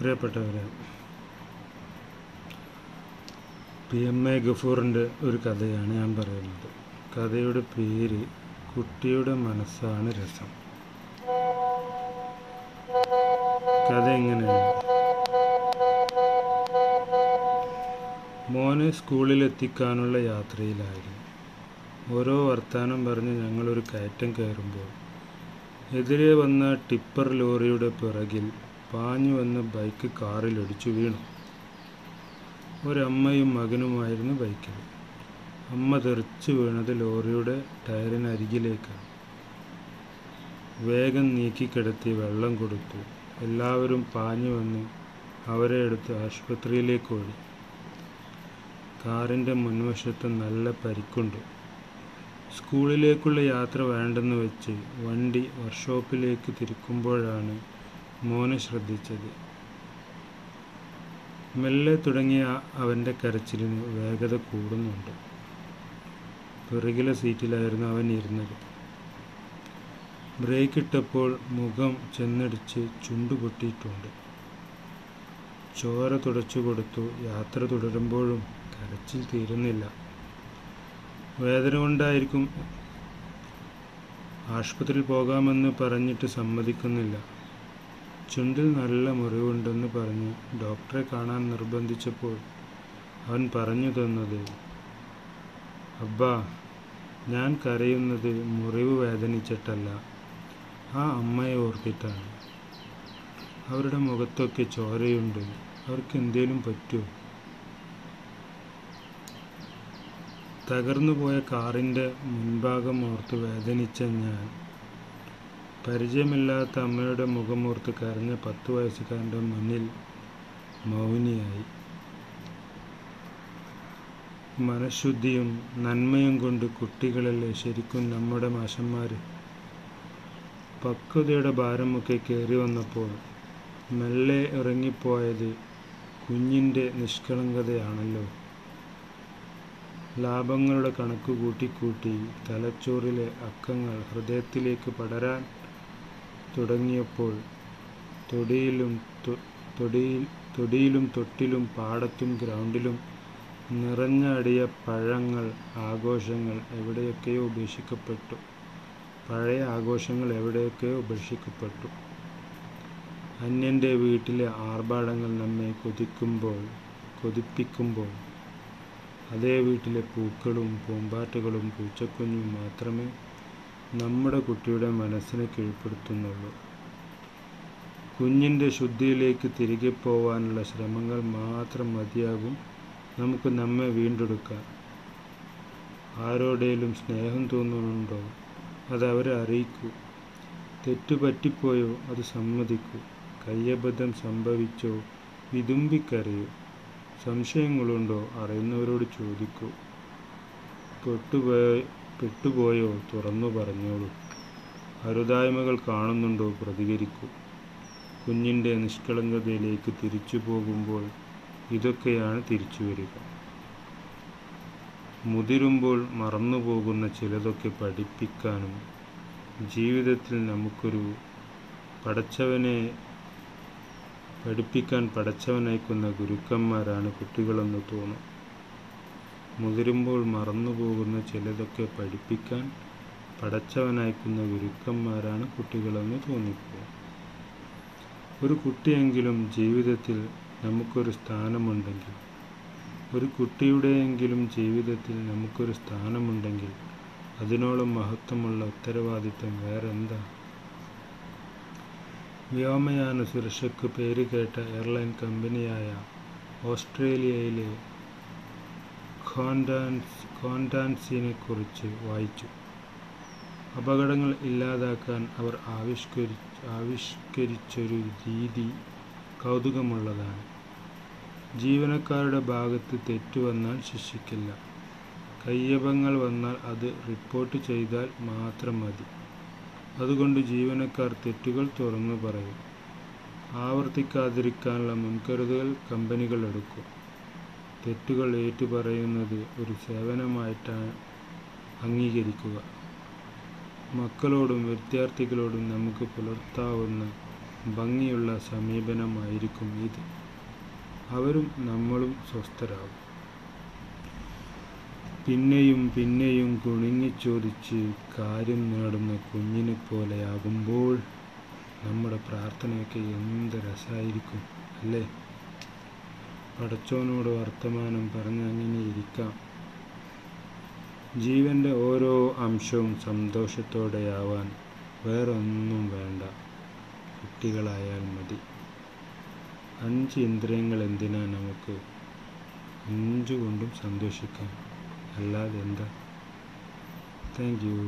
പ്രിയപ്പെട്ടവരെ P M A ഗഫൂറിന്റെ ഒരു കഥയാണ് ഞാൻ പറയുന്നത്. കഥയുടെ പേര് കുട്ടിയുടെ മനസ്സാണ് രസം. കഥ എങ്ങനെയാണ്? മോനെ സ്കൂളിലെത്തിക്കാനുള്ള യാത്രയിലായിരുന്നു. ഓരോ വർത്താനം പറഞ്ഞ് ഞങ്ങളൊരു കയറ്റം കയറുമ്പോൾ എതിരെ വന്ന ടിപ്പർ ലോറിയുടെ പിറകിൽ പാഞ്ഞു വന്ന ബൈക്ക് കാറിലിടിച്ചു വീണു. ഒരമ്മയും മകനുമായിരുന്നു ബൈക്കിൽ അമ്മ തെറിച്ചു വീണത് ലോറിയുടെ ടയറിനരികിലേക്കാണ് വേഗം നീക്കിക്കിടത്തി വെള്ളം കൊടുത്തു. എല്ലാവരും പാഞ്ഞു വന്ന് അവരെ എടുത്ത് ആശുപത്രിയിലേക്ക് ഓടി. കാറിന്റെ മുൻവശത്ത് നല്ല പരിക്കുണ്ട്. സ്കൂളിലേക്കുള്ള യാത്ര വേണ്ടെന്ന് വെച്ച് വണ്ടി വർക്ക്ഷോപ്പിലേക്ക് തിരിക്കുമ്പോഴാണ് മോനെ ശ്രദ്ധിച്ചത്. മെല്ലെ തുടങ്ങിയ അവന്റെ കരച്ചിലിന് വേഗത കൂടുന്നുണ്ട്. പിറകിലെ സീറ്റിലായിരുന്നു അവൻ ഇരുന്നത്. ബ്രേക്ക് ഇട്ടപ്പോൾ മുഖം ചെന്നടിച്ച് ചുണ്ടു പൊട്ടിയിട്ടുണ്ട്. ചോര തുടച്ചു കൊടുത്തു. യാത്ര തുടരുമ്പോഴും കരച്ചിൽ തീരുന്നില്ല. വേദന കൊണ്ടായിരിക്കും ആശുപത്രിയിൽ പോകാമെന്ന് പറഞ്ഞിട്ട് സമ്മതിക്കുന്നില്ല. ചുണ്ടിൽ നല്ല മുറിവുണ്ടെന്ന് പറഞ്ഞ് ഡോക്ടറെ കാണാൻ നിർബന്ധിച്ചപ്പോൾ അവൻ പറഞ്ഞു തന്നത് അബ്ബാ ഞാൻ കരയുന്നത് മുറിവ് വേദനിച്ചിട്ടല്ല. ആ അമ്മയെ ഓർത്തിട്ടാണ്. അവരുടെ മുഖത്തൊക്കെ ചോരയുണ്ട്. അവർക്ക് എന്തേലും പറ്റുമോ തകർന്നു പോയ കാറിന്റെ മുൻഭാഗം ഓർത്ത് വേദനിച്ച ഞാൻ പരിചയമില്ലാത്ത അമ്മയുടെ മുഖമൂർത്ത് കരഞ്ഞ പത്ത് വയസ്സുകാരന്റെ മുന്നിൽ മൗനിയായി. മനഃശുദ്ധിയും നന്മയും കൊണ്ട് കുട്ടികളല്ലേ ശരിക്കും നമ്മുടെ മാഷന്മാർ പക്വതയുടെ ഭാരമൊക്കെ കയറി വന്നപ്പോൾ മെല്ലെ ഇറങ്ങിപ്പോയത് കുഞ്ഞിന്റെ നിഷ്കളങ്കതയാണല്ലോ. ലാഭങ്ങളുടെ കണക്ക് കൂട്ടിക്കൂട്ടി തലച്ചോറിലെ അക്കങ്ങൾ ഹൃദയത്തിലേക്ക് പടരാൻ തുടങ്ങിയപ്പോൾ തൊടിയിലും തൊടിയിൽ തൊടിയിലും തൊട്ടിലും പാടത്തും ഗ്രൗണ്ടിലും നിറഞ്ഞടിയ പഴങ്ങൾ ആഘോഷങ്ങൾ എവിടെയൊക്കെയോ ഉപേക്ഷിക്കപ്പെട്ടു. പഴയ ആഘോഷങ്ങൾ എവിടെയൊക്കെയോ ഉപേക്ഷിക്കപ്പെട്ടു. അന്യന്റെ വീട്ടിലെ ആർഭാടങ്ങൾ നമ്മെ കൊതിക്കുമ്പോൾ കൊതിപ്പിക്കുമ്പോൾ അതേ വീട്ടിലെ പൂക്കളും പൂമ്പാറ്റകളും പൂച്ചക്കുഞ്ഞും മാത്രമേ നമ്മുടെ കുട്ടിയുടെ മനസ്സിനെ കീഴ്പ്പെടുത്തുന്നുള്ളൂ. കുഞ്ഞിന്റെ ശുദ്ധിയിലേക്ക് തിരികെ പോവാനുള്ള ശ്രമങ്ങൾ മാത്രം മതിയാകും. നമുക്ക് നമ്മെ വീണ്ടെടുക്കാൻ. ആരോടേലും സ്നേഹം തോന്നുന്നുണ്ടോ? അത് അവരെ അറിയിക്കൂ. തെറ്റുപറ്റിപ്പോയോ അത് സമ്മതിക്കൂ. കയ്യബദ്ധം സംഭവിച്ചോ? വിതുമ്പിക്കറിയൂ. സംശയങ്ങളുണ്ടോ? അറിയുന്നവരോട് ചോദിക്കൂ. പെട്ടുപോയ പെട്ടുപോയോ തുറന്നു പറഞ്ഞോളൂ. അരുതായ്മകൾ കാണുന്നുണ്ടോ പ്രതികരിക്കൂ. കുഞ്ഞിന്റെ നിഷ്കളങ്കതയിലേക്ക് തിരിച്ചു പോകുമ്പോൾ ഇതൊക്കെയാണ് തിരിച്ചു വരിക. മുതിരുമ്പോൾ മറന്നുപോകുന്ന ചിലതൊക്കെ പഠിപ്പിക്കാനും ജീവിതത്തിൽ നമുക്കൊരു പടച്ചവനെ പഠിപ്പിക്കാൻ പടച്ചവനയക്കുന്ന ഗുരുക്കന്മാരാണ് കുട്ടികളെന്ന് തോന്നും. മുതിരുമ്പോൾ മറന്നുപോകുന്ന ചിലതൊക്കെ പഠിപ്പിക്കാൻ പടച്ചവനയക്കുന്ന ഗുരുക്കന്മാരാണ് കുട്ടികളെന്ന് തോന്നിപ്പോകും. ഒരു കുട്ടിയെങ്കിലും ജീവിതത്തിൽ നമുക്കൊരു സ്ഥാനമുണ്ടെങ്കിൽ ഒരു കുട്ടിയുടെയെങ്കിലും ജീവിതത്തിൽ നമുക്കൊരു സ്ഥാനമുണ്ടെങ്കിൽ അതിനോളം മഹത്വമുള്ള ഉത്തരവാദിത്തം വേറെന്താ? വ്യോമയാന സുരക്ഷയ്ക്ക് പേരുകേട്ട എയർലൈൻ കമ്പനിയായ ഓസ്ട്രേലിയയിലെ കോണ്ടാൻസ് കോണ്ടാൻസിനെ കുറിച്ച് വായിച്ചു. അപകടങ്ങൾ ഇല്ലാതാക്കാൻ അവർ ആവിഷ്കരി ആവിഷ്കരിച്ചൊരു രീതി കൗതുകമുള്ളതാണ്. ജീവനക്കാരുടെ ഭാഗത്ത് തെറ്റ് വന്നാൽ ശിക്ഷിക്കില്ല. കയ്യപങ്ങൾ വന്നാൽ അത് റിപ്പോർട്ട് ചെയ്താൽ മാത്രം മതി. അതുകൊണ്ട് ജീവനക്കാർ തെറ്റുകൾ തുറന്നു പറയും. ആവർത്തിക്കാതിരിക്കാനുള്ള മുൻകരുതൽ കമ്പനികൾ എടുക്കും. തെറ്റുകൾ ഏറ്റുപറയുന്നത് ഒരു സേവനമായിട്ടാണ് അംഗീകരിക്കുക. മക്കളോടും വിദ്യാർത്ഥികളോടും നമുക്ക് പുലർത്താവുന്ന ഭംഗിയുള്ള സമീപനമായിരിക്കും ഇത്. അവരും നമ്മളും സ്വസ്ഥരാകും. പിന്നെയും പിന്നെയും കുണുങ്ങിച്ചോദിച്ച് കാര്യം നേടുന്ന കുഞ്ഞിനെ പോലെയാകുമ്പോൾ നമ്മുടെ പ്രാർത്ഥനയൊക്കെ എന്ത് രസമായിരിക്കും അല്ലേ? പടച്ചോനോട് വർത്തമാനം പറഞ്ഞ് അങ്ങനെ ഇരിക്കാം. ജീവന്റെ ഓരോ അംശവും സന്തോഷത്തോടെയാവാൻ വേറൊന്നും വേണ്ട. കുട്ടികളായാൽ മതി. അഞ്ച് ഇന്ദ്രിയങ്ങൾ എന്തിനാ നമുക്ക് അഞ്ചു കൊണ്ടും സന്തോഷിക്കാം അല്ലാതെ എന്താ താങ്ക് യു